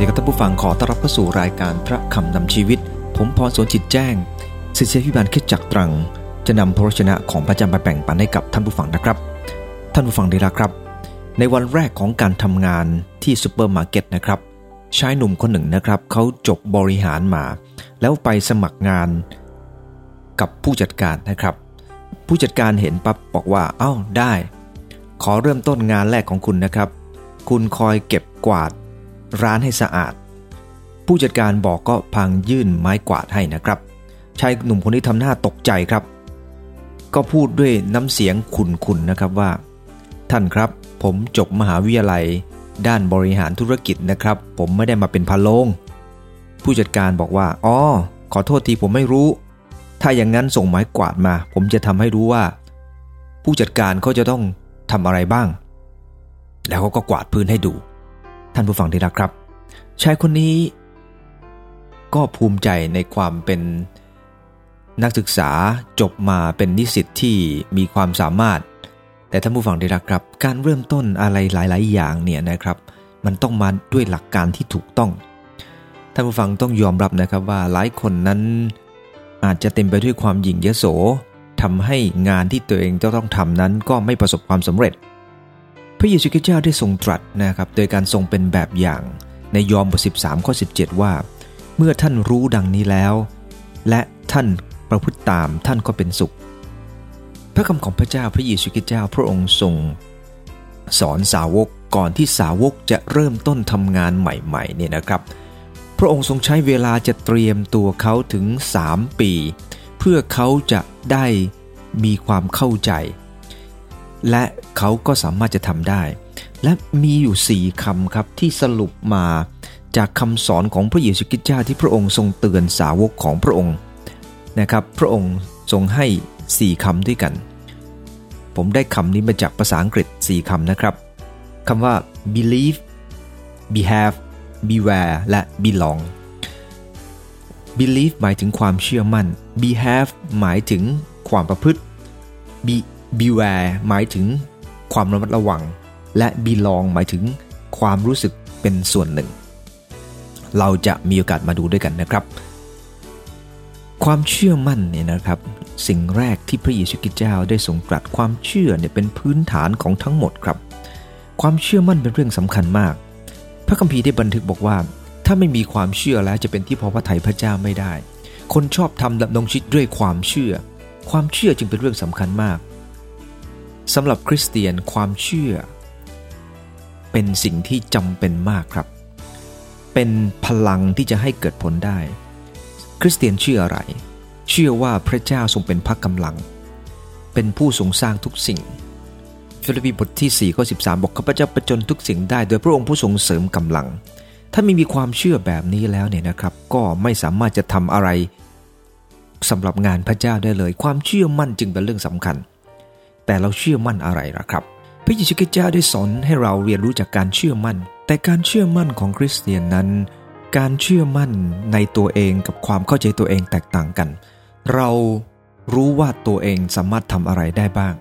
ดีครับท่านผู้ฟังขอต้อนรับเข้าสู่รายการพระคำนำชีวิต ผมพรสวนจิตแจ้งศิษยาภิบาลคริสตจักรตรัง จะนำพระวจนะของพระเจ้ามาแบ่งปันให้กับท่านผู้ฟังนะครับ ท่านผู้ฟังที่รักครับ ในวันแรกของการทำงานที่ซูเปอร์มาร์เก็ตนะครับชายหนุ่มคนหนึ่งนะครับเขาจบบริหารมา แล้วไปสมัครงานกับผู้จัดการนะครับ ผู้จัดการเห็นปั๊บบอกว่าเอ้าได้ ขอเริ่มต้นงานแรกของคุณนะครับ คุณคอยเก็บกวาด ร้านให้สะอาด ผู้จัดการบอกก็พังยื่นไม้กวาดให้นะครับชายหนุ่มคนนี้ทำหน้าตกใจครับ ก็พูดด้วยน้ำเสียงขุนๆนะครับว่า ท่านครับ ผมจบมหาวิทยาลัย ด้านบริหารธุรกิจนะครับ ผมไม่ได้มาเป็นพะโลง ผู้จัดการบอกว่าอ๋อขอโทษทีผมไม่รู้ ถ้าอย่างนั้นส่งไม้กวาดมา ผมจะทำให้รู้ว่า ผู้จัดการเขาจะต้องทำอะไรบ้าง แล้วเขาก็กวาดพื้นให้ดู ท่านผู้ฟังที่รักครับ ชายคนนี้ ก็ภูมิใจในความเป็นนักศึกษาจบมาเป็นนิสิตที่มีความสามารถ แต่ท่านผู้ฟังที่รักครับ การเริ่มต้นอะไรหลาย ๆ อย่างเนี่ยนะครับ มันต้องมาด้วยหลักการที่ถูกต้องท่านผู้ฟังต้องยอมรับนะครับว่าหลายคนนั้นอาจจะเต็มไปด้วยความหยิ่งยโสทำให้งานที่ตัวเองจะต้องทำนั้นก็ไม่ประสบความสำเร็จ พระเยซูคริสต์เจ้าได้ทรงตรัสนะครับโดยการทรงเป็นแบบอย่างในยอห์นบท13ข้อ17 ว่า เมื่อท่านรู้ดังนี้แล้ว และท่านประพฤติตามท่านก็เป็นสุข พระคำของพระเจ้าพระเยซูคริสต์เจ้าพระองค์ทรง สอนสาวกก่อนที่สาวกจะเริ่มต้นทำงานใหม่ๆเนี่ยนะครับ พระองค์ทรงใช้เวลาจะเตรียมตัวเขาถึง 3 ปี เพื่อเขาจะได้มีความเข้าใจ และเขาก็สามารถจะทำได้ และมีอยู่สี่คำครับที่สรุปมาจากคำสอนของพระเยซูคริสต์เจ้าที่พระองค์ทรงเตือนสาวกของพระองค์นะครับ พระองค์ทรงให้ 4คำด้วยกัน ผมได้คำนี้มาจากภาษาอังกฤษ 4คำนะครับคำว่า believe behave beware และ belong believe หมายถึงความเชื่อมั่น behave หมายถึงความประพฤติ be beware หมายถึงความระมัดระวัง และ belong หมายถึงความรู้สึกเป็นส่วนหนึ่ง เราจะมีโอกาสมาดูด้วยกันนะครับ ความเชื่อมั่นเนี่ยนะครับ สิ่งแรกที่พระเยซูคริสต์เจ้าได้ทรงตรัสความเชื่อเนี่ยเป็นพื้นฐานของทั้งหมดครับ ความเชื่อมั่นเป็นเรื่องสำคัญมาก พระคัมภีร์ได้บันทึกบอกว่า ถ้าไม่มีความเชื่อแล้วจะเป็นที่พอพระทัยพระเจ้าไม่ได้ คนชอบทำดำรงชีวิตด้วยความเชื่อ ความเชื่อจึงเป็นเรื่องสำคัญมาก สำหรับคริสเตียนความเชื่อ เป็นสิ่งที่จำเป็นมากครับ เป็นพลังที่จะให้เกิดผลได้ คริสเตียนเชื่ออะไร เชื่อว่าพระเจ้าทรงเป็นพระกำลัง เป็นผู้ทรงสร้างทุกสิ่งฟิลิปปีบทที่4ข้อ13 บอกข้าพเจ้าประจนทุกสิ่งได้ โดยพระองค์ผู้ทรงเสริมกำลัง ถ้าไม่มีความเชื่อแบบนี้แล้วเนี่ยนะครับ ก็ไม่สามารถจะทำอะไรสำหรับงานพระเจ้าได้เลย ความเชื่อมั่นจึงเป็นเรื่องสำคัญ แต่เราเชื่อมั่นอะไรล่ะครับ พระเยซูคริสต์เจ้าได้สอนให้เราเรียนรู้จากการเชื่อมั่น แต่การเชื่อมั่นของคริสเตียนนั้น การเชื่อมั่นในตัวเองกับความเข้าใจตัวเองแตกต่างกัน เรารู้ว่าตัวเองสามารถทำอะไรได้บ้าง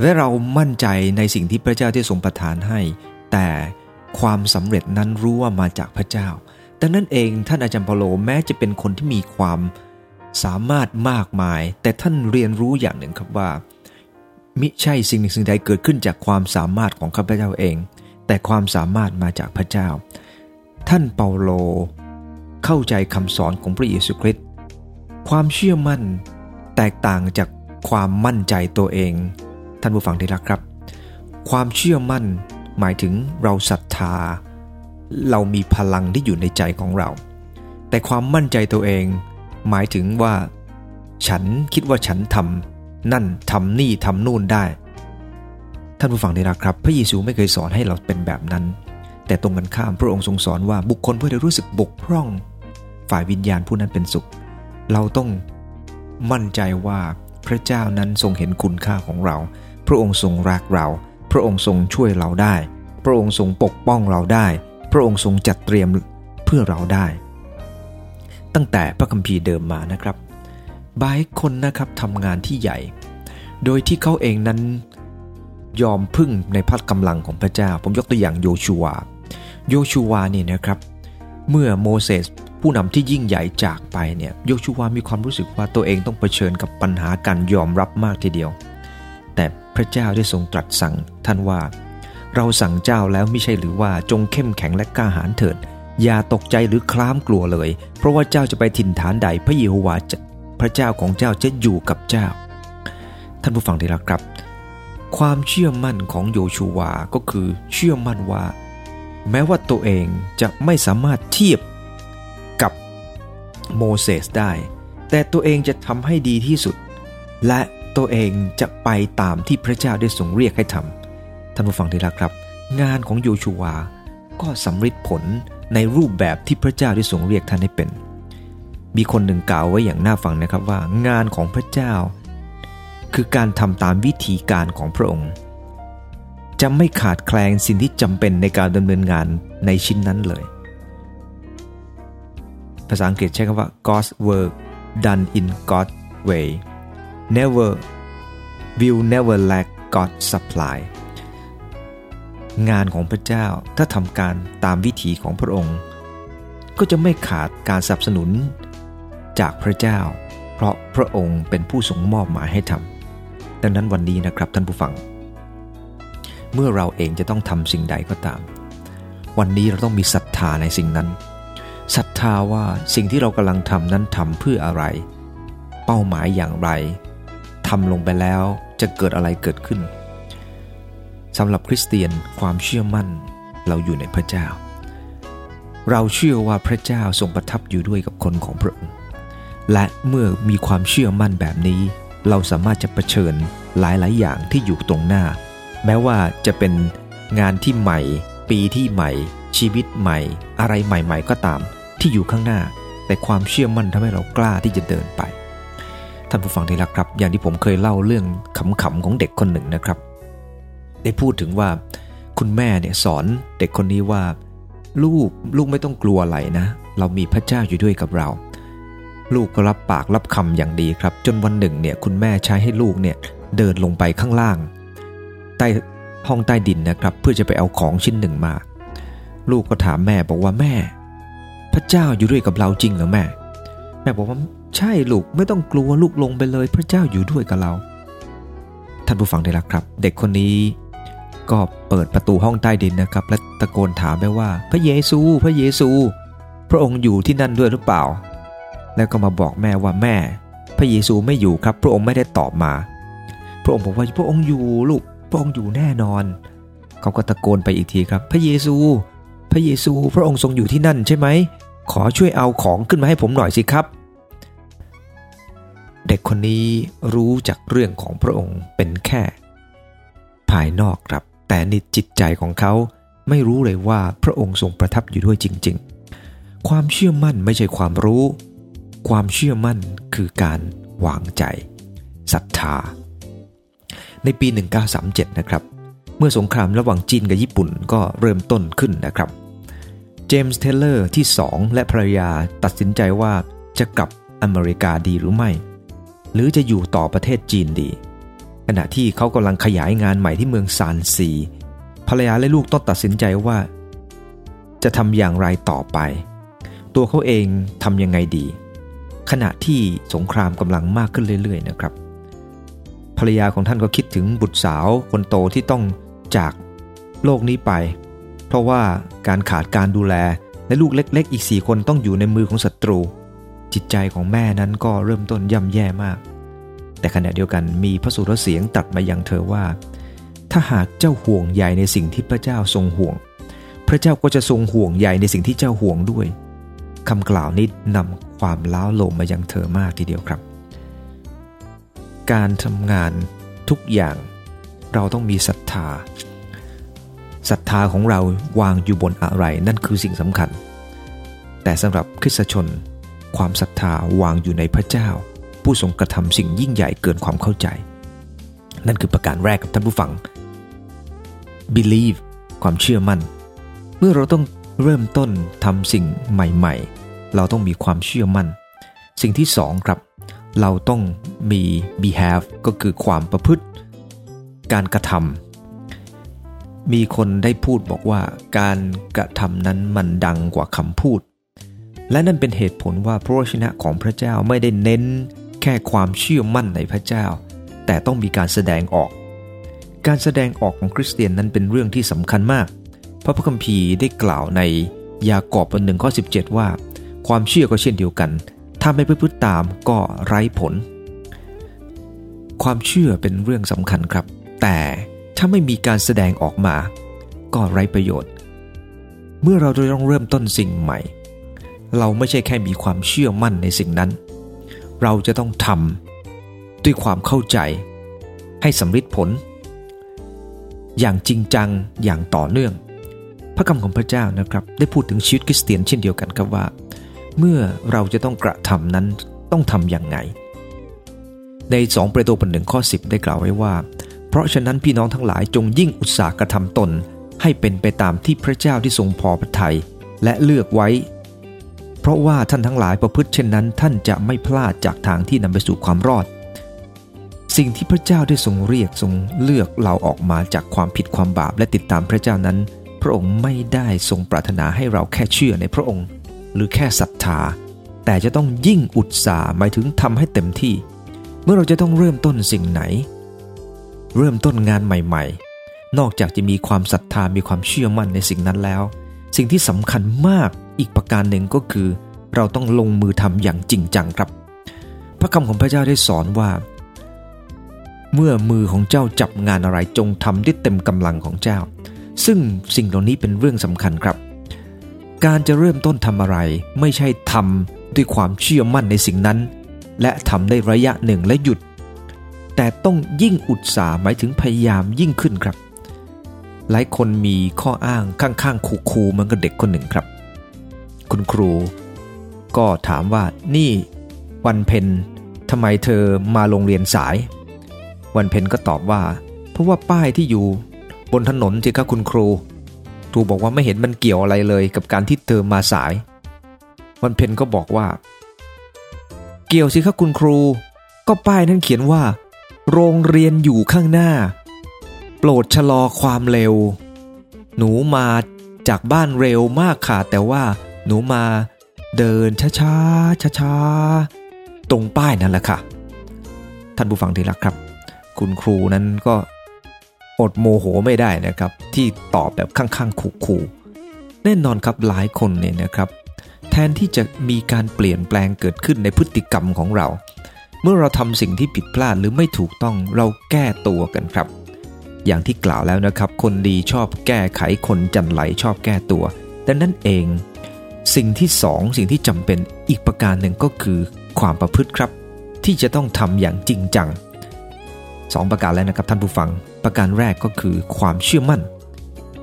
และเรามั่นใจในสิ่งที่พระเจ้าได้ทรงประทานให้ แต่ความสำเร็จนั้นรู้ว่ามาจากพระเจ้าดังนั้นเองท่านอาจารย์เปโลแม้จะเป็นคนที่มีความสามารถมากมาย แต่ท่านเรียนรู้อย่างหนึ่งครับว่า มิใช่สิ่งหนึ่งสิ่งใดเกิดขึ้นจากความสามารถของข้าพเจ้าเอง แต่ความสามารถมาจากพระเจ้า ท่านเปาโล เข้าใจคำสอนของพระเยซูคริสต์ความเชื่อมั่นแตกต่างจากความมั่นใจตัวเอง ท่านผู้ฟังที่รักครับ ความเชื่อมั่นหมายถึงเราศรัทธา เรามีพลังที่อยู่ในใจของเรา แต่ความมั่นใจตัวเอง หมายถึงว่า ฉันคิดว่าฉันทำ นั่นทำนี่ทำนู่นได้ ท่านผู้ฟังที่รักครับ พระเยซูไม่เคยสอนให้เราเป็นแบบนั้น แต่ตรงกันข้ามพระองค์ทรงสอนว่าบุคคลผู้ใดรู้สึกบกพร่อง ฝ่ายวิญญาณผู้นั้นเป็นสุข เราต้องมั่นใจว่าพระเจ้านั้นทรงเห็นคุณค่าของเรา พระองค์ทรงรักเรา พระองค์ทรงช่วยเราได้ พระองค์ทรงปกป้องเราได้ พระองค์ทรงจัดเตรียมเพื่อเราได้ ตั้งแต่พระคัมภีร์เดิมมานะครับ บายคนนะครับทำงานที่ใหญ่ โดยที่เขาเองนั้นยอมพึ่งในพัดกำลังของพระเจ้า ผมยกตัวอย่างโยชูวา โยชูวาเนี่ยนะครับ เมื่อโมเสสผู้นำที่ยิ่งใหญ่จากไปเนี่ยโยชูวามีความรู้สึกว่าตัวเองต้องเผชิญกับปัญหาการยอมรับมากทีเดียว แต่พระเจ้าได้ทรงตรัสสั่งท่านว่า เราสั่งเจ้าแล้วไม่ใช่หรือว่าจงเข้มแข็งและกล้าหาญเถิด อย่าตกใจหรือคล้ามกลัวเลย เพราะว่าเจ้าจะไปถิ่นฐานใดพระเยโฮวาพระเจ้าของเจ้าจะอยู่กับเจ้า ท่านผู้ฟังที่รักครับ ความเชื่อมั่นของโยชูวาก็คือเชื่อมั่นว่า แม้ว่าตัวเองจะไม่สามารถเทียบกับโมเสสได้ แต่ตัวเองจะทำให้ดีที่สุด และตัวเองจะไปตามที่พระเจ้าได้ทรงเรียกให้ทำท่านผู้ฟังที่รักครับ งานของโยชูวาก็สำเร็จผลในรูปแบบที่พระเจ้าได้ทรงเรียกท่านให้เป็น มีคนหนึ่งกล่าวไว้อย่างน่าฟังนะครับว่า งานของพระเจ้า คือการทำตามวิธีการของพระองค์ จะไม่ขาดแคลนสิ่งที่จำเป็นในการดำเนินงานในชิ้นนั้นเลย ภาษาอังกฤษใช้คำว่า God's work done in God's way never will never lack God's supply งานของพระเจ้าถ้าทำการตามวิถีของพระองค์ ก็จะไม่ขาดการสนับสนุนจากพระเจ้า เพราะพระองค์เป็นผู้ทรงมอบหมายให้ทำ ดังนั้นวันนี้นะครับท่านผู้ฟัง เมื่อเราเองจะต้องทำสิ่งใดก็ตาม วันนี้เราต้องมีศรัทธาในสิ่งนั้นศรัทธาว่าสิ่งที่เรากำลังทำนั้นทำเพื่ออะไร เป้าหมายอย่างไรทำลงไปแล้วจะเกิดอะไรเกิดขึ้นสำหรับคริสเตียนความเชื่อมั่นเราอยู่ในพระเจ้า เราเชื่อว่าพระเจ้าทรงประทับอยู่ด้วยกับคนของพระองค์ และเมื่อมีความเชื่อมั่นแบบนี้ เราสามารถจะะเผชิญหลายๆ อย่างที่อยู่ตรงหน้า แม้ว่าจะเป็นงานที่ใหม่ ปีที่ใหม่ ชีวิตใหม่ อะไรใหม่ ๆ ก็ตามที่อยู่ข้างหน้า แต่ความเชื่อมั่นทำให้เรากล้าที่จะเดินไปท่านผู้ฟังที่รักครับ อย่างที่ผมเคยเล่าเรื่องขำๆของเด็กคนหนึ่งนะครับ ได้พูดถึงว่าคุณแม่เนี่ยสอนเด็กคนนี้ว่า ลูกลูกไม่ต้องกลัวอะไรนะ เรามีพระเจ้าอยู่ด้วยกับเรา ลูกก็รับปากรับคำอย่างดีครับ จนวันหนึ่งเนี่ยคุณแม่ใช้ให้ลูกเนี่ยเดินลงไปข้างล่าง ใต้ห้องใต้ดินนะครับ เพื่อจะไปเอาของชิ้นหนึ่งมา ลูกก็ถามแม่บอกว่าแม่ พระเจ้าอยู่ด้วยกับเราจริงเหรอแม่ แม่บอกว่าใช่ลูกไม่ต้องกลัวลูกลงไปเลย พระเจ้าอยู่ด้วยกับเรา ท่านผู้ฟังได้ละครับ เด็กคนนี้ก็เปิดประตูห้องใต้ดินนะครับ และตะโกนถามไปว่า พระเยซู พระเยซู พระองค์อยู่ที่นั่นด้วยหรือเปล่า แล้วก็มาบอกแม่ว่าแม่ พระเยซูไม่อยู่ครับ พระองค์ไม่ได้ตอบมา พระองค์บอกว่าพระองค์อยู่ลูกพระองค์อยู่แน่นอน เขาก็ตะโกนไปอีกทีครับ พระเยซู พระเยซูพระองค์ทรงอยู่ที่นั่นใช่ไหม ขอช่วยเอาของขึ้นมาให้ผมหน่อยสิครับ เด็กคนนี้รู้จักเรื่องของพระองค์เป็นแค่ ภายนอกครับ แต่ในจิตใจของเขาไม่รู้เลยว่าพระองค์ทรงประทับอยู่ด้วยจริง ๆ ความเชื่อมั่นไม่ใช่ความรู้ ความเชื่อมั่นคือการวางใจศรัทธา ในปี 1937 นะครับ เมื่อสงครามระหว่างจีนกับญี่ปุ่นก็เริ่มต้นขึ้นนะครับ เจมส์เทเลอร์ที่ 2 และภรรยาตัดสินใจว่าจะกลับอเมริกาดีหรือไม่ หรือจะอยู่ต่อประเทศจีนดี ขณะที่เขากำลังขยายงานใหม่ที่เมืองซานซี ภรรยาและลูกต้องตัดสินใจว่า จะทำอย่างไรต่อไป ตัวเขาเองทำยังไงดี ขณะที่สงครามกำลังมากขึ้นเรื่อยๆนะครับ ภรรยาของท่านก็คิดถึงบุตรสาวคนโตที่ต้องจากโลกนี้ไป เพราะว่าการขาดการดูแลและลูกเล็ก ๆ อีกสี่คนต้องอยู่ในมือของศัตรู จิตใจของแม่นั้นก็เริ่มต้นย่ำแย่มาก แต่ขณะเดียวกันมีพระสุรเสียงตัดมายังเธอว่า ถ้าหากเจ้าห่วงใยในสิ่งที่พระเจ้าทรงห่วง พระเจ้าก็จะทรงห่วงใยในสิ่งที่เจ้าห่วงด้วยคำกล่าวนี้นำ ความล้าโลมมายังเธอมากทีเดียวครับ การทำงานทุกอย่างเราต้องมีศรัทธาศรัทธาของเราวางอยู่บนอะไรนั่นคือสิ่งสำคัญ แต่สำหรับคริสชน ความศรัทธาวางอยู่ในพระเจ้า ผู้ทรงกระทำสิ่งยิ่งใหญ่เกินความเข้าใจ นั่นคือประการแรกกับท่านผู้ฟัง believe ความเชื่อมั่น เมื่อเราต้องเริ่มต้นทำสิ่งใหม่ ๆ เราต้องมีความเชื่อมั่น สิ่งที่สองครับ เราต้องมี behave ก็คือความประพฤติ การกระทำมีคนได้พูดบอกว่าการกระทำนั้นมันดังกว่าคำพูด และนั่นเป็นเหตุผลว่าพระวจนะของพระเจ้าไม่ได้เน้นแค่ความเชื่อมั่นในพระเจ้า แต่ต้องมีการแสดงออก การแสดงออกของคริสเตียนนั้นเป็นเรื่องที่สำคัญมากเพราะพระคัมภีร์ได้กล่าวในยากอบบทหนึ่งข้อ 17 ว่า ความเชื่อก็เช่นเดียวกัน ถ้าไม่พฤติตามก็ไร้ผล ความเชื่อเป็นเรื่องสำคัญครับ แต่ถ้าไม่มีการแสดงออกมา ก็ไร้ประโยชน์ เมื่อเราจะต้องเริ่มต้นสิ่งใหม่ เราไม่ใช่แค่มีความเชื่อมั่นในสิ่งนั้น เราจะต้องทำด้วยความเข้าใจ ให้สำเร็จผล อย่างจริงจังอย่างต่อเนื่องพระคำของพระเจ้านะครับ ได้พูดถึงชีวิตคริสเตียนเช่นเดียวกันครับว่า เมื่อเราจะต้องกระทำนั้นต้องทำอย่างไง ใน2เปโตรบทหนึ่งข้อ 10 ได้กล่าวไว้ว่า เพราะฉะนั้นพี่น้องทั้งหลายจงยิ่งอุตสาหกระทำตน ให้เป็นไปตามที่พระเจ้าที่ทรงพอพระทัยและเลือกไว้ เพราะว่าท่านทั้งหลายประพฤติเช่นนั้น ท่านจะไม่พลาดจากทางที่นำไปสู่ความรอด สิ่งที่พระเจ้าได้ทรงเรียกทรงเลือกเราออกมาจากความผิดความบาปและติดตามพระเจ้านั้น พระองค์ไม่ได้ทรงปรารถนาให้เราแค่เชื่อในพระองค์ หรือแค่ศรัทธา แต่จะต้องยิ่งอุตสาห์หมายถึงทำให้เต็มที่ เมื่อเราจะต้องเริ่มต้นสิ่งไหน เริ่มต้นงานใหม่ ๆ นอกจากจะมีความศรัทธามีความเชื่อมั่นในสิ่งนั้นแล้ว สิ่งที่สำคัญมากอีกประการหนึ่งก็คือ เราต้องลงมือทำอย่างจริงจังครับ พระคำของพระเจ้าได้สอนว่า เมื่อมือของเจ้าจับงานอะไรจงทำด้วยเต็มกำลังของเจ้า ซึ่งสิ่งเหล่านี้เป็นเรื่องสำคัญครับ การจะเริ่มต้นทำอะไร ไม่ใช่ทำด้วยความเชื่อมั่นในสิ่งนั้น และทำได้ระยะหนึ่งและหยุด แต่ต้องยิ่งอุตสาหมายถึงพยายามยิ่งขึ้นครับ หลายคนมีข้ออ้างข้างๆคูๆเหมือนกับเด็กคนหนึ่งครับ คุณครู ก็ถามว่านี่วันเพ็ญทำไมเธอมาโรงเรียนสาย วันเพ็ญก็ตอบว่า เพราะว่าป้ายที่อยู่ บนถนนสิครับคุณครู ครูบอกว่าไม่เห็นมันเกี่ยวอะไรเลยกับการที่เธอมาสาย วันเพ็ญก็บอกว่า เกี่ยวสิครับคุณครู ก็ป้ายนั้นเขียนว่า โรงเรียนอยู่ข้างหน้า โปรดชะลอความเร็ว หนูมาจากบ้านเร็วมากค่ะ แต่ว่าหนูมาเดินช้าๆช้าๆตรงป้ายนั่นแหละค่ะ ท่านผู้ฟังที่รักครับ คุณครูนั้นก็ อดโมโหไม่ได้นะครับ ที่ตอบแบบข้างๆขู่ๆแน่นอนครับหลายคนเนี่ยนะครับ แทนที่จะมีการเปลี่ยนแปลงเกิดขึ้นในพฤติกรรมของเรา เมื่อเราทำสิ่งที่ผิดพลาดหรือไม่ถูกต้องเราแก้ตัวกันครับ อย่างที่กล่าวแล้วนะครับ คนดีชอบแก้ไขคนจันไหลชอบแก้ตัวดังนั้นเองสิ่งที่สองสิ่งที่จำเป็นอีกประการหนึ่งก็คือความประพฤติครับ ที่จะต้องทำอย่างจริงจังสองประการแล้วนะครับท่านผู้ฟัง ประการแรกก็คือความเชื่อมั่น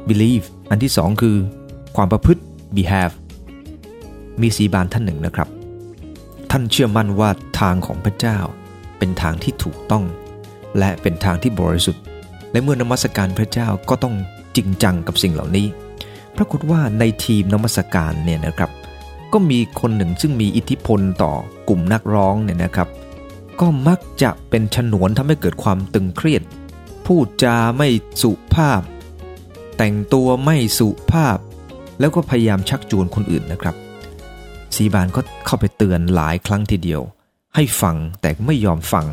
believe อันที่สองคือ ความประพฤติ behave มีสีบานท่านหนึ่งนะครับ ท่านเชื่อมั่นว่าทางของพระเจ้า เป็นทางที่ถูกต้อง และเป็นทางที่บริสุทธิ์ และเมื่อนมัสการพระเจ้าก็ต้องจริงจังกับสิ่งเหล่านี้ปรากฏว่าในทีมนมัสการเนี่ยนะครับ ก็มีคนหนึ่งซึ่งมีอิทธิพลต่อกลุ่มนักร้องเนี่ยนะครับ ก็มักจะเป็นฉนวนทำให้เกิดความตึงเครียด พูดจาไม่สุภาพ แต่งตัวไม่สุภาพ แล้วก็พยายามชักจูงคนอื่นนะครับ ซีบานก็เข้าไปเตือนหลายครั้งทีเดียว ให้ฟังแต่ไม่ยอมฟัง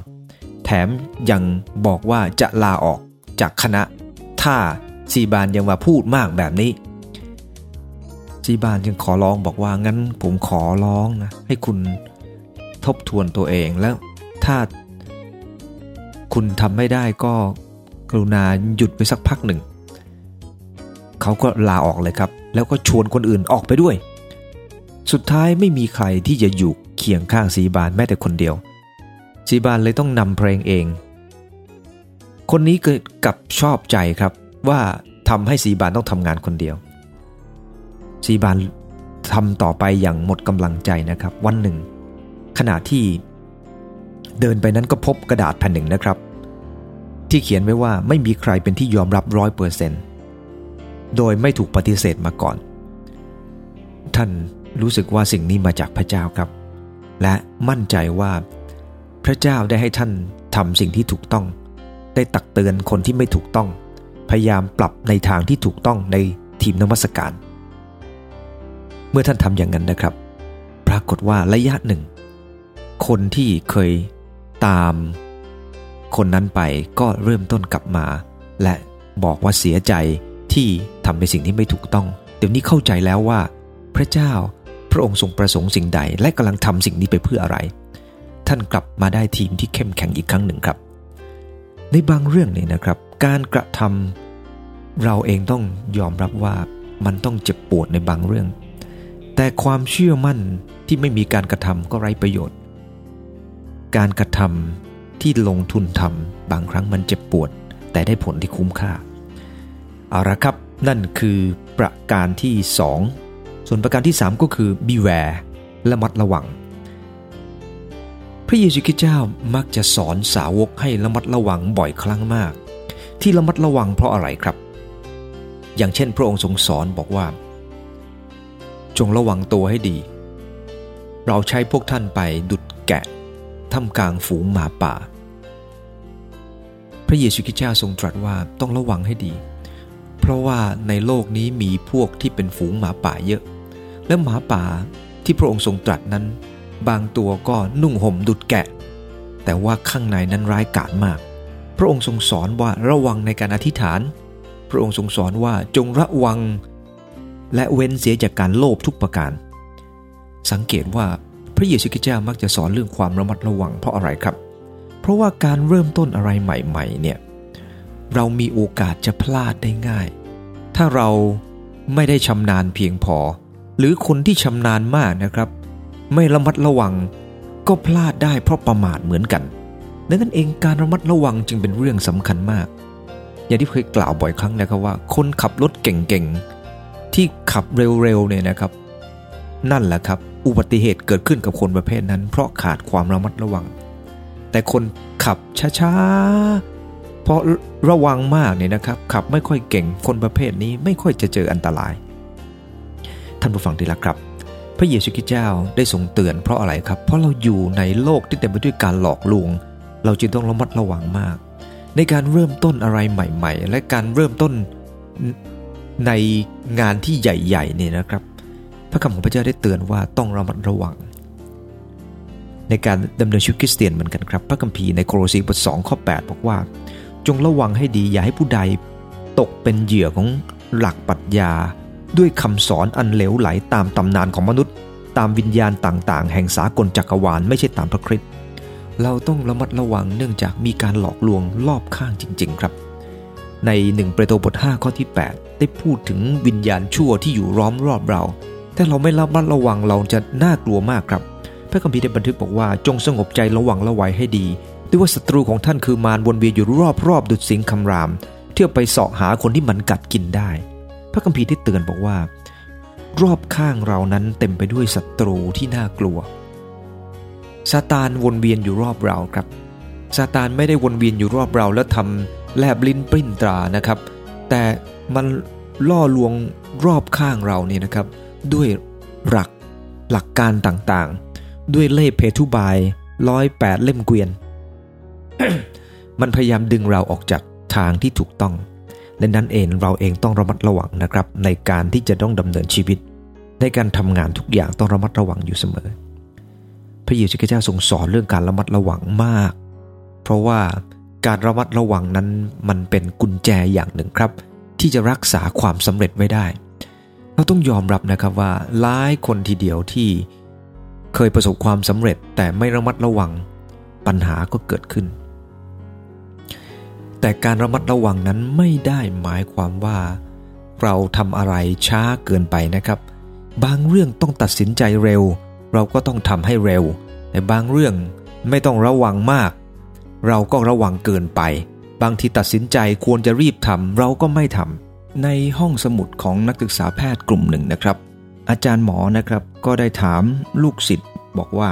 แถมยังบอกว่าจะลาออกจากคณะ ถ้าซีบานยังมาพูดมากแบบนี้ซีบานจึงขอร้องบอกว่างั้นผมขอร้องนะให้คุณทบทวนตัวเองแล้ว ถ้าคุณทำไม่ได้ก็ กรุณาหยุดไปสักพักหนึ่ง เขาก็ลาออกเลยครับ แล้วก็ชวนคนอื่นออกไปด้วย สุดท้ายไม่มีใครที่จะอยู่เคียงข้างสีบานแม้แต่คนเดียว สีบานเลยต้องนำเพลงเอง คนนี้เกิดกับชอบใจครับว่าทำให้สีบานต้องทำงานคนเดียว สีบานทำต่อไปอย่างหมดกำลังใจนะครับ วันหนึ่ง ขณะที่เดินไปนั้นก็พบกระดาษแผ่นหนึ่งนะครับ ที่เขียนไว้ว่าไม่มีใครเป็นที่ยอมรับร้อยเปอร์เซนต์โดยไม่ถูกปฏิเสธมาก่อน ท่านรู้สึกว่าสิ่งนี้มาจากพระเจ้าครับ และมั่นใจว่าพระเจ้าได้ให้ท่านทำสิ่งที่ถูกต้อง ได้ตักเตือนคนที่ไม่ถูกต้อง พยายามปรับในทางที่ถูกต้องในทีมนมัสการ เมื่อท่านทำอย่างนั้นนะครับ ปรากฏว่าระยะหนึ่ง คนที่เคยตาม คนนั้นไปก็เริ่มต้นกลับมา และบอกว่าเสียใจที่ทำในสิ่งที่ไม่ถูกต้อง เดี๋ยวนี้เข้าใจแล้วว่า พระเจ้าพระองค์ทรงประสงค์สิ่งใด และกำลังทำสิ่งนี้ไปเพื่ออะไร ท่านกลับมาได้ทีมที่เข้มแข็งอีกครั้งหนึ่งครับ ในบางเรื่องเนี่ยนะครับ การกระทำเราเองต้องยอมรับว่ามันต้องเจ็บปวดในบางเรื่อง แต่ความเชื่อมั่นที่ไม่มีการกระทำก็ไร้ประโยชน์ การกระทำ ที่ลงทุนทำบางครั้งมันเจ็บปวด แต่ได้ผลที่คุ้มค่า เอาละครับ นั่นคือประการที่ 2 ส่วนประการที่ 3 ก็คือ beware และมัดระวัง พระเยซูคริสต์เจ้ามักจะสอนสาวกให้ระมัดระวังบ่อยครั้งมาก ที่ระมัดระวังเพราะอะไรครับ อย่างเช่น พระองค์ทรงสอนบอกว่า จงระวังตัวให้ดี เราใช้พวกท่านไปดุดแกะท่ามกลางฝูงหมาป่า พระเยซูคริสต์เจ้าทรงตรัสว่าต้องระวังให้ดี เพราะว่าในโลกนี้มีพวกที่เป็นฝูงหมาป่าเยอะ และหมาป่าที่พระองค์ทรงตรัสนั้น บางตัวก็นุ่งห่มดุดแกะ แต่ว่าข้างในนั้นร้ายกาจมาก พระองค์ทรงสอนว่าระวังในการอธิษฐาน พระองค์ทรงสอนว่าจงระวัง และเว้นเสียจากการโลภทุกประการ สังเกตว่าพระเยซูคริสต์เจ้ามักจะสอนเรื่องความระมัดระวังเพราะอะไรครับ เพราะว่าการเริ่มต้นอะไรใหม่ๆเนี่ยเรามีโอกาสจะพลาดได้ง่าย ถ้าเราไม่ได้ชำนาญเพียงพอ หรือคนที่ชำนาญมากนะครับ ไม่ระมัดระวังก็พลาดได้เพราะประมาทเหมือนกันดังนั้นเองการระมัดระวังจึงเป็นเรื่องสำคัญมาก อย่างที่เคยกล่าวบ่อยครั้งนะครับว่า คนขับรถเก่งๆ ที่ขับเร็วๆเนี่ยนะครับ นั่นแหละครับ อุบัติเหตุเกิดขึ้นกับคนประเภทนั้น เพราะขาดความระมัดระวัง แต่คนขับช้าๆ เพราะระวังมากเนี่ยนะครับ ขับไม่ค่อยเก่งคนประเภทนี้ไม่ค่อยจะเจออันตราย ท่านผู้ฟังที่รักครับ พระเยซูคริสต์เจ้าได้ทรงเตือนเพราะอะไรครับ เพราะเราอยู่ในโลกที่เต็มไปด้วยการหลอกลวง เราจึงต้องระมัดระวังมาก ในการเริ่มต้นอะไรใหม่ ๆ และการเริ่มต้นในงานที่ใหญ่ๆเนี่ยนะครับ พระคำของพระเจ้าได้เตือนว่าต้องระมัดระวัง ในการดำเนินชีวิตคริสเตียนเหมือนกันครับ พระคัมภีร์ในโครสีบท2ข้อ8บอกว่า จงระวังให้ดีอย่าให้ผู้ใดตกเป็นเหยื่อของหลักปรัชญา ด้วยคำสอนอันเหลวไหลตามตำนานของมนุษย์ ตามวิญญาณต่างๆ แห่งสากลจักรวาลไม่ใช่ตามพระคริสต์เราต้องระมัดระวังเนื่องจากมีการหลอกลวงรอบข้างจริง ๆ ครับ ในหนึ่งเปโตรบท 5 ข้อที่ 8 ได้พูดถึงวิญญาณชั่วที่อยู่ร้อมรอบเรา ถ้าเราไม่ระมัดระวังเราจะน่ากลัวมากครับ พระคัมภีร์ได้บันทึกบอกว่าจงสงบใจระวังระไว้ให้ดีด้วยว่าศัตรูของท่านคือมารวนเวียนอยู่รอบๆดุจสิงคำราม เที่ยวไปเสาะหาคนที่มันกัดกินได้ พระคัมภีร์ได้เตือนบอกว่า รอบข้างเรานั้นเต็มไปด้วยศัตรูที่น่ากลัวซาตานวนเวียนอยู่รอบเราครับซาตานไม่ได้วนเวียนอยู่รอบเราแล้วทำแลบลิ้นปริ้นตรานะครับ แต่มันล่อลวงรอบข้างเราเนี่ยนะครับ ด้วยหลักหลักการต่างๆ ด้วยเล่เพทุบายร้อยแปดเล่มเกวียน มันพยายามดึงเราออกจากทางที่ถูกต้อง และนั้นเองเราเองต้องระมัดระวังนะครับ ในการที่จะต้องดำเนินชีวิต ในการทำงานทุกอย่างต้องระมัดระวังอยู่เสมอ พระเยซูคริสต์เจ้าทรงสอนเรื่องการระมัดระวังมาก เพราะว่าการระมัดระวังนั้นมันเป็นกุญแจอย่างหนึ่งครับ ที่จะรักษาความสำเร็จไว้ได้ เราต้องยอมรับนะครับว่าหลายคนทีเดียวที่ เคยประสบความสำเร็จแต่ไม่ระมัดระวัง ปัญหาก็เกิดขึ้น แต่การระมัดระวังนั้นไม่ได้หมายความว่า เราทำอะไรช้าเกินไปนะครับ บางเรื่องต้องตัดสินใจเร็ว เราก็ต้องทำให้เร็วแต่บางเรื่องไม่ต้องระวังมาก เราก็ระวังเกินไป บางทีตัดสินใจควรจะรีบทำเราก็ไม่ทำในห้องสมุดของนักศึกษาแพทย์กลุ่มหนึ่งนะครับ อาจารย์หมอนะครับก็ได้ถามลูกศิษย์บอกว่า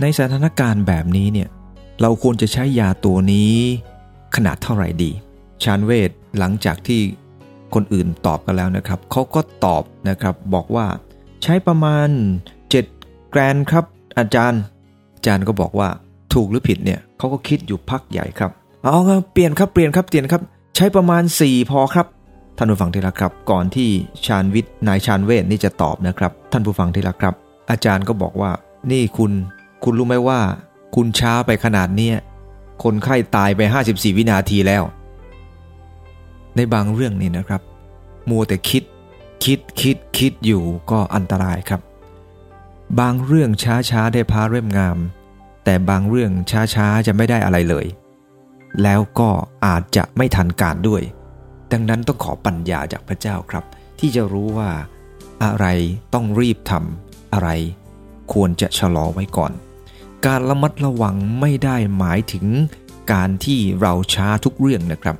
ในสถานการณ์แบบนี้เนี่ยเราควรจะใช้ยาตัวนี้ขนาดเท่าไหร่ดี ชานเวทหลังจากที่คนอื่นตอบกันแล้วนะครับเขาก็ตอบนะครับบอกว่าใช้ประมาณ 7 แกรนครับ อาจารย์ อาจารย์ก็บอกว่าถูกหรือผิดเนี่ยเขาก็คิดอยู่พักใหญ่ครับเอาครับเปลี่ยนครับเปลี่ยนครับเปลี่ยนครับ ใช้ประมาณ 4 พอครับ ท่านผู้ฟังที่รักครับ ก่อนที่ชานวิทย์นายชานเวทนี่จะตอบนะครับ ท่านผู้ฟังที่รักครับ อาจารย์ก็บอกว่า นี่คุณ คุณรู้ไหมว่า คุณช้าไปขนาดเนี้ยคนไข้ตายไป 54 วินาทีแล้ว ในบางเรื่องนี่นะครับ มัวแต่คิด คิดคิดคิดอยู่ก็อันตรายครับ บางเรื่องช้าช้าได้พาเริ่มงาม แต่บางเรื่องช้าช้าจะไม่ได้อะไรเลย แล้วก็อาจจะไม่ทันการด้วย ดังนั้นต้องขอปัญญาจากพระเจ้าครับ ที่จะรู้ว่าอะไรต้องรีบทำอะไร ควรจะชะลอไว้ก่อน การระมัดระวังไม่ได้หมายถึงการที่เราช้าทุกเรื่องนะครับ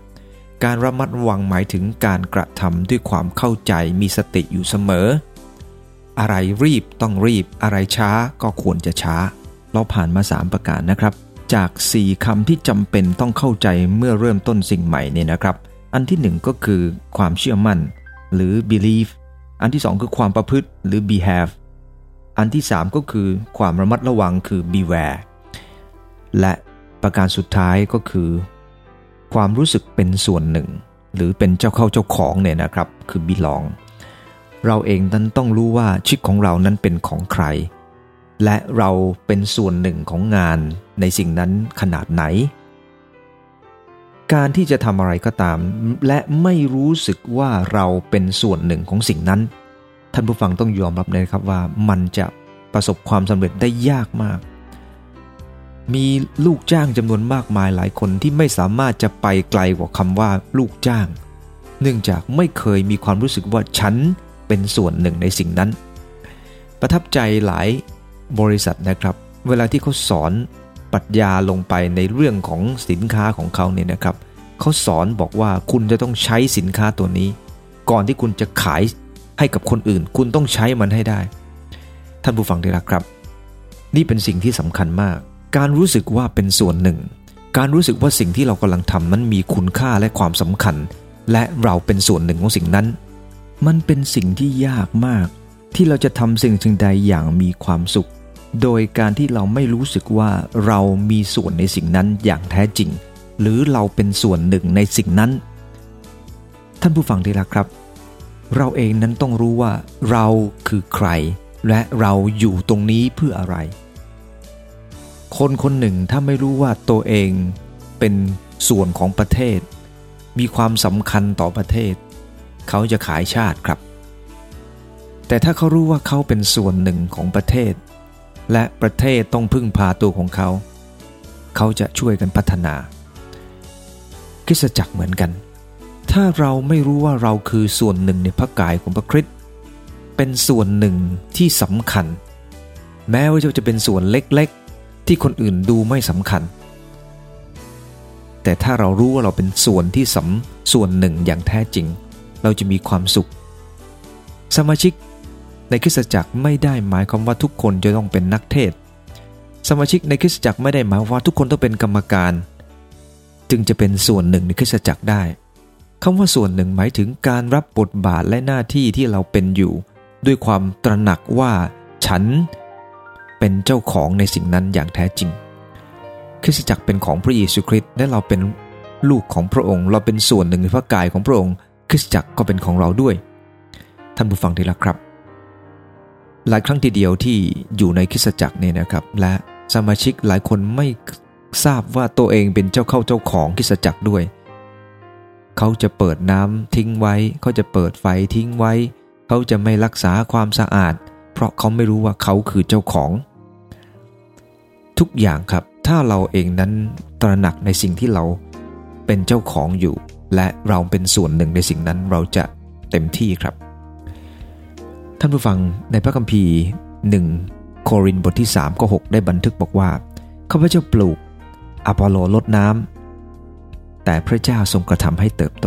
การระมัดระวังหมายถึงการกระทำด้วยความเข้าใจมีสติอยู่เสมอ อะไรรีบต้องรีบ อะไรช้าก็ควรจะช้า เราผ่านมา 3 ประการนะครับ จาก 4คำที่จำเป็นต้องเข้าใจเมื่อเริ่มต้นสิ่งใหม่เนี่ยนะครับ อันที่1ก็คือความเชื่อมั่น หรือ belief อันที่2คือความประพฤติหรือ behave อันที่3ก็คือความระมัดระวังคือ beware และประการสุดท้ายก็คือ ความรู้สึกเป็นส่วนหนึ่ง หรือเป็นเจ้าเข้าเจ้าของเนี่ยนะครับคือ belong เราเองนั้นต้องรู้ว่าชีวิตของเรานั้นเป็นของใคร และเราเป็นส่วนหนึ่งของงานในสิ่งนั้นขนาดไหน การที่จะทำอะไรก็ตาม และไม่รู้สึกว่าเราเป็นส่วนหนึ่งของสิ่งนั้น ท่านผู้ฟังต้องยอมรับเลยครับว่ามันจะประสบความสำเร็จได้ยากมาก มีลูกจ้างจำนวนมากมายหลายคนที่ไม่สามารถจะไปไกลกว่าคำว่าลูกจ้าง เนื่องจากไม่เคยมีความรู้สึกว่าฉันเป็นส่วนหนึ่งในสิ่งนั้น ประทับใจหลายบริษัทนะครับ เวลาที่เขาสอน ปรัชญาลงไปในเรื่องของสินค้าของเขาเนี่ยนะครับเขาสอนบอกว่าคุณจะต้องใช้สินค้าตัวนี้ ก่อนที่คุณจะขายให้กับคนอื่น คุณต้องใช้มันให้ได้ ท่านผู้ฟังที่รักครับ นี่เป็นสิ่งที่สำคัญมาก การรู้สึกว่าเป็นส่วนหนึ่ง การรู้สึกว่าสิ่งที่เรากำลังทำนั้นมีคุณค่าและความสำคัญ และเราเป็นส่วนหนึ่งของสิ่งนั้น มันเป็นสิ่งที่ยากมาก ที่เราจะทำสิ่งสิ่งใดอย่างมีความสุข โดยการที่เราไม่รู้สึกว่าเรามีส่วนในสิ่งนั้นอย่างแท้จริง หรือเราเป็นส่วนหนึ่งในสิ่งนั้น ท่านผู้ฟังที่รักครับ เราเองนั้นต้องรู้ว่าเราคือใคร และเราอยู่ตรงนี้เพื่ออะไร คนคนหนึ่งถ้าไม่รู้ว่าตัวเองเป็นส่วนของประเทศ มีความสำคัญต่อประเทศ เขาจะขายชาติครับ แต่ถ้าเขารู้ว่าเขาเป็นส่วนหนึ่งของประเทศ และประเทศต้องพึ่งพาตัวของเขา เขาจะช่วยกันพัฒนาคริสตจักรเหมือนกัน ถ้าเราไม่รู้ว่าเราคือส่วนหนึ่งในพระกายของพระคริสต์เป็นส่วนหนึ่งที่สำคัญ แม้ว่าจะเป็นส่วนเล็กๆ ที่คนอื่นดูไม่สำคัญ แต่ถ้าเรารู้ว่าเราเป็นส่วนที่สำส่วนหนึ่งอย่างแท้จริง เราจะมีความสุข สมาชิก ในคริสตจักรไม่ได้หมายความว่าทุกคนจะต้องเป็นนักเทศ สมาชิกในคริสตจักรไม่ได้หมายว่าทุกคนต้องเป็นกรรมการ จึงจะเป็นส่วนหนึ่งในคริสตจักรได้คำว่าส่วนหนึ่งหมายถึงการรับบทบาทและหน้าที่ที่เราเป็นอยู่ ด้วยความตระหนักว่าฉันเป็นเจ้าของในสิ่งนั้นอย่างแท้จริง คริสตจักรเป็นของพระเยซูคริสต์และเราเป็นลูกของพระองค์ เราเป็นส่วนหนึ่งในพระกายของพระองค์ คริสตจักรก็เป็นของเราด้วย ท่านผู้ฟังที่รักครับ หลายครั้งทีเดียวที่อยู่ในคิสจักรเนี่ยนะครับ และสมาชิกหลายคนไม่ทราบว่าตัวเองเป็นเจ้าเข้าเจ้าของคิสจักรด้วย เขาจะเปิดน้ำทิ้งไว้ เขาจะเปิดไฟทิ้งไว้ เขาจะไม่รักษาความสะอาด เพราะเขาไม่รู้ว่าเขาคือเจ้าของ ทุกอย่างครับ ถ้าเราเองนั้นตระหนักในสิ่งที่เราเป็นเจ้าของอยู่ และเราเป็นส่วนหนึ่งในสิ่งนั้นเราจะเต็มที่ครับ ท่านผู้ฟังในพระคัมภีร์ 1 โครินบทที่3ข้อ6ได้บันทึกบอกว่าข้าพเจ้าปลูกอพอลโลลดน้ำแต่พระเจ้าทรงกระทำให้เติบโต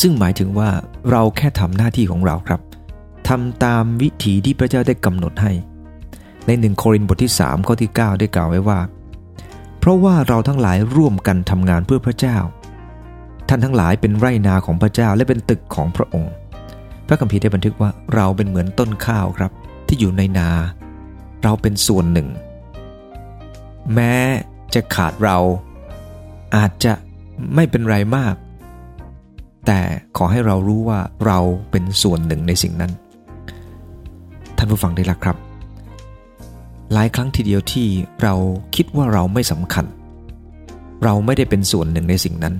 ซึ่งหมายถึงว่าเราแค่ทำหน้าที่ของเราครับทำตามวิถีที่พระเจ้าได้กำหนดให้ ในหนึ่งโครินบทที่3ข้อที่ 9 ได้กล่าวไว้ว่า เพราะว่าเราทั้งหลายร่วมกันทำงานเพื่อพระเจ้า ท่านทั้งหลายเป็นไรนาของพระเจ้าและเป็นตึกของพระองค์ พระคัมภีร์ได้บันทึกว่าเราเป็นเหมือนต้นข้าวครับ ที่อยู่ในนา เราเป็นส่วนหนึ่ง แม้จะขาดเรา อาจจะไม่เป็นไรมาก แต่ขอให้เรารู้ว่าเราเป็นส่วนหนึ่งในสิ่งนั้น ท่านผู้ฟังได้ละครับ หลายครั้งทีเดียวที่เราคิดว่าเราไม่สำคัญ เราไม่ได้เป็นส่วนหนึ่งในสิ่งนั้น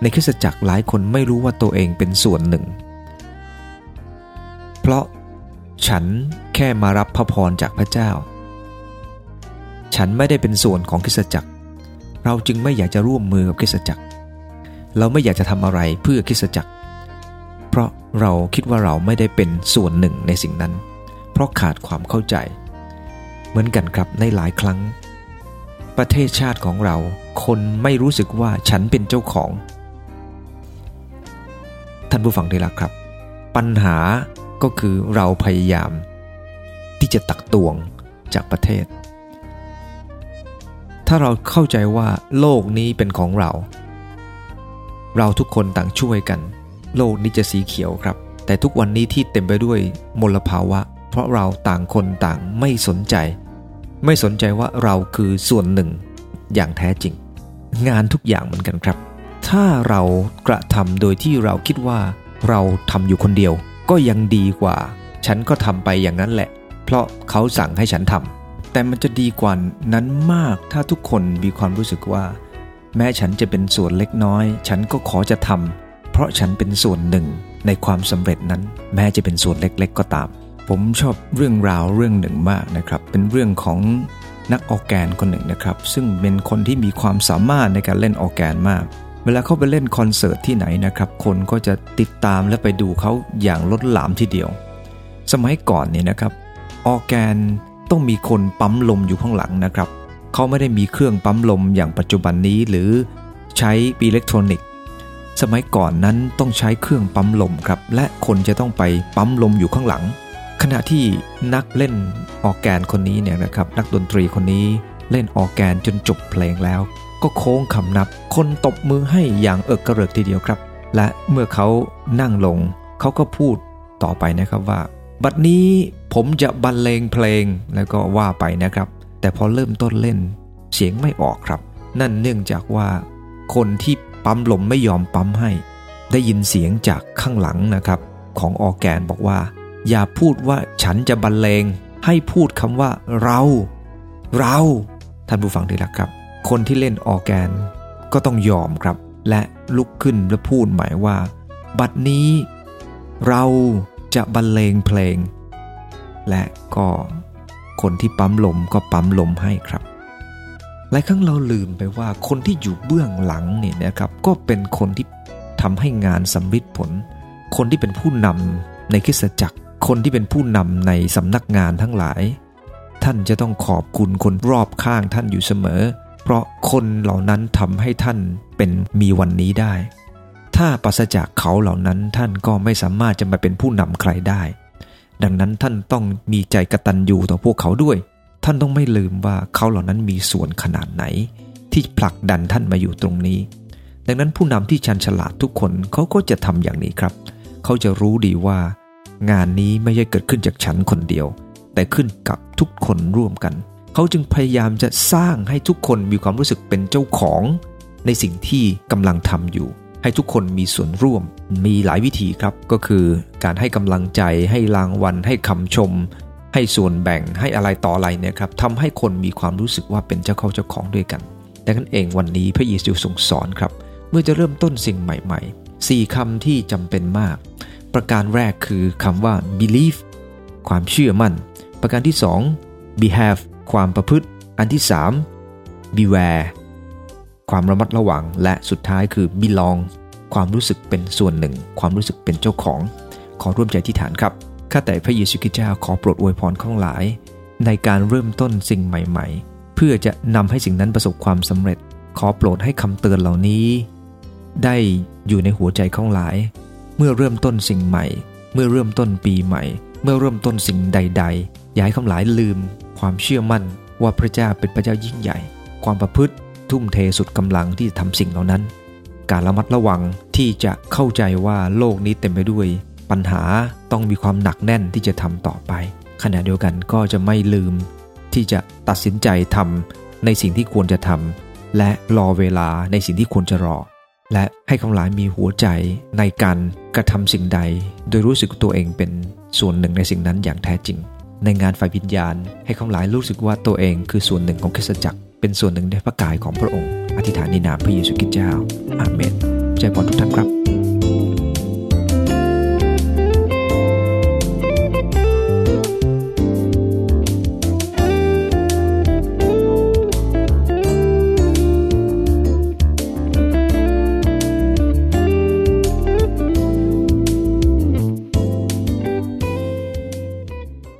ในคริสตจักรหลายคนไม่รู้ว่าตัวเองเป็นส่วนหนึ่ง เพราะฉันแค่มารับพระพรจากพระเจ้า ฉันไม่ได้เป็นส่วนของคริสตจักร เราจึงไม่อยากจะร่วมมือกับคริสตจักร เราไม่อยากจะทำอะไรเพื่อคริสตจักร เพราะเราคิดว่าเราไม่ได้เป็นส่วนหนึ่งในสิ่งนั้น เพราะขาดความเข้าใจ เหมือนกันครับในหลายครั้ง ประเทศชาติของเราคนไม่รู้สึกว่าฉันเป็นเจ้าของ ท่านผู้ฟังได้ละครับ ปัญหา ก็คือเราพยายาม ที่จะตักตวงจากประเทศ ถ้าเราเข้าใจว่าโลกนี้เป็นของเรา เราทุกคนต่างช่วยกัน โลกนี้จะสีเขียวครับ แต่ทุกวันนี้ที่เต็มไปด้วยมลภาวะ เพราะเราต่างคนต่างไม่สนใจ ไม่สนใจว่าเราคือส่วนหนึ่งอย่างแท้จริง งานทุกอย่างเหมือนกันครับ ถ้าเรากระทำโดยที่เราคิดว่าเราทำอยู่คนเดียว ก็ยังดีกว่า ฉันก็ทำไปอย่างนั้นแหละ เพราะเขาสั่งให้ฉันทำแต่มันจะดีกว่านั้นมากถ้าทุกคนมีความรู้สึกว่า แม้ฉันจะเป็นส่วนเล็กน้อย ฉันก็ขอจะทำเพราะฉันเป็นส่วนหนึ่งในความสำเร็จนั้น แม้จะเป็นส่วนเล็ก ๆ ก็ตาม ผมชอบเรื่องราวเรื่องหนึ่งมากนะครับ เป็นเรื่องของนักออกแกนคนหนึ่งนะครับ ซึ่งเป็นคนที่มีความสามารถในการเล่นออกแกนมาก เวลาเขาไปเล่นคอนเสิร์ตที่ไหนนะครับ คนก็จะติดตามและไปดูเขาอย่างล้นหลามทีเดียว สมัยก่อนเนี่ยนะครับ ออแกนต้องมีคนปั๊มลมอยู่ข้างหลังนะครับ เขาไม่ได้มีเครื่องปั๊มลมอย่างปัจจุบันนี้หรือใช้อิเล็กทรอนิกส์ สมัยก่อนนั้นต้องใช้เครื่องปั๊มลมครับ และคนจะต้องไปปั๊มลมอยู่ข้างหลัง ขณะที่นักเล่นออแกนคนนี้เนี่ยนะครับ นักดนตรีคนนี้เล่นออแกนจนจบเพลงแล้ว ก็โค้งคำนับ คนตบมือให้อย่างเอิกกระเริกทีเดียวครับ และเมื่อเขานั่งลง เขาก็พูดต่อไปนะครับว่า บัดนี้ผมจะบรรเลงเพลงแล้วก็ว่าไปนะครับ แต่พอเริ่มต้นเล่น เสียงไม่ออกครับ นั่นเนื่องจากว่า คนที่ปั๊มลมไม่ยอมปั๊มให้ ได้ยินเสียงจากข้างหลังนะครับ ของออแกนบอกว่า อย่าพูดว่าฉันจะบรรเลงให้พูดคำว่าเรา เราท่านผู้ฟังที่รักครับ คนที่เล่นออแกนก็ต้องยอมครับ และลุกขึ้นและพูดหมายว่า บัดนี้ เราจะบรรเลงเพลง และก็คนที่ปั๊มลมก็ปั๊มลมให้ครับหลายครั้งเราลืมไปว่าคนที่อยู่เบื้องหลังเนี่ยนะครับ ก็เป็นคนที่ทำให้งานสำเร็จผล คนที่เป็นผู้นำในคริสตจักร คนที่เป็นผู้นำในสำนักงานทั้งหลาย ท่านจะต้องขอบคุณคนรอบข้างท่านอยู่เสมอ เพราะคนเหล่านั้นทำให้ท่านเป็นมีวันนี้ได้ ถ้าปราศจากเขาเหล่านั้นท่านก็ไม่สามารถจะมาเป็นผู้นำใครได้ ดังนั้นท่านต้องมีใจกระตันอยู่ต่อพวกเขาด้วย ท่านต้องไม่ลืมว่าเขาเหล่านั้นมีส่วนขนาดไหน ที่ผลักดันท่านมาอยู่ตรงนี้ ดังนั้นผู้นำที่ชันฉลาดทุกคนเขาก็จะทำอย่างนี้ครับ เขาจะรู้ดีว่า งานนี้ไม่ใช่เกิดขึ้นจากฉันคนเดียว แต่ขึ้นกับทุกคนร่วมกัน เขาจึงพยายามจะสร้างให้ทุกคนมีความรู้สึกเป็นเจ้าของ ในสิ่งที่กำลังทำอยู่ ให้ทุกคนมีส่วนร่วม มีหลายวิธีครับ ก็คือการให้กำลังใจ ให้รางวัล ให้คำชม ให้ส่วนแบ่ง ให้อะไรต่ออะไรเนี่ยครับทำให้คนมีความรู้สึกว่าเป็นเจ้าเข้าเจ้าของด้วยกันแต่กันเองวันนี้พระเยซูทรงสอนครับ เมื่อจะเริ่มต้นสิ่งใหม่ๆ4คำที่จำเป็นมาก ประการแรกคือคำว่า believe ความเชื่อมั่น ประการที่ 2 behave ความประพฤติ อันที่ 3 beware ความระมัดระวัง และสุดท้ายคือ belong ความรู้สึกเป็นส่วนหนึ่ง ความรู้สึกเป็นเจ้าของ ขอร่วมใจที่ฐานครับ ข้าแต่พระเยซูคริสต์เจ้าขอโปรดอวยพรข้างหลาย ในการเริ่มต้นสิ่งใหม่ ๆ เพื่อจะนำให้สิ่งนั้นประสบความสำเร็จ ขอโปรดให้คำเตือนเหล่านี้ ได้อยู่ในหัวใจข้างหลาย เมื่อเริ่มต้นสิ่งใหม่ เมื่อเริ่มต้นปีใหม่ เมื่อเริ่มต้นสิ่งใด ๆ อย่าให้คำหลายลืม ความเชื่อมั่นว่าพระเจ้าเป็นพระเจ้ายิ่งใหญ่ ความประพฤติทุ่มเทสุดกำลังที่จะทำสิ่งเหล่านั้น การระมัดระวังที่จะเข้าใจว่าโลกนี้เต็มไปด้วย ปัญหาต้องมีความหนักแน่นที่จะทำต่อไป ขณะเดียวกันก็จะไม่ลืม ที่จะตัดสินใจทำในสิ่งที่ควรจะทำและรอเวลาในสิ่งที่ควรจะรอ และให้คำหลายมีหัวใจในการกระทำสิ่งใด โดยรู้สึกตัวเองเป็นส่วนหนึ่งในสิ่งนั้นอย่างแท้จริง ในงานฝ่ายวิญญาณ ให้เขาหลายรู้สึกว่าตัวเองคือส่วนหนึ่งของคริสตจักร เป็นส่วนหนึ่งในพระกายของพระองค์ อธิษฐานในนามพระเยซูคริสต์เจ้า อาเมนใจพรทุกท่านครับ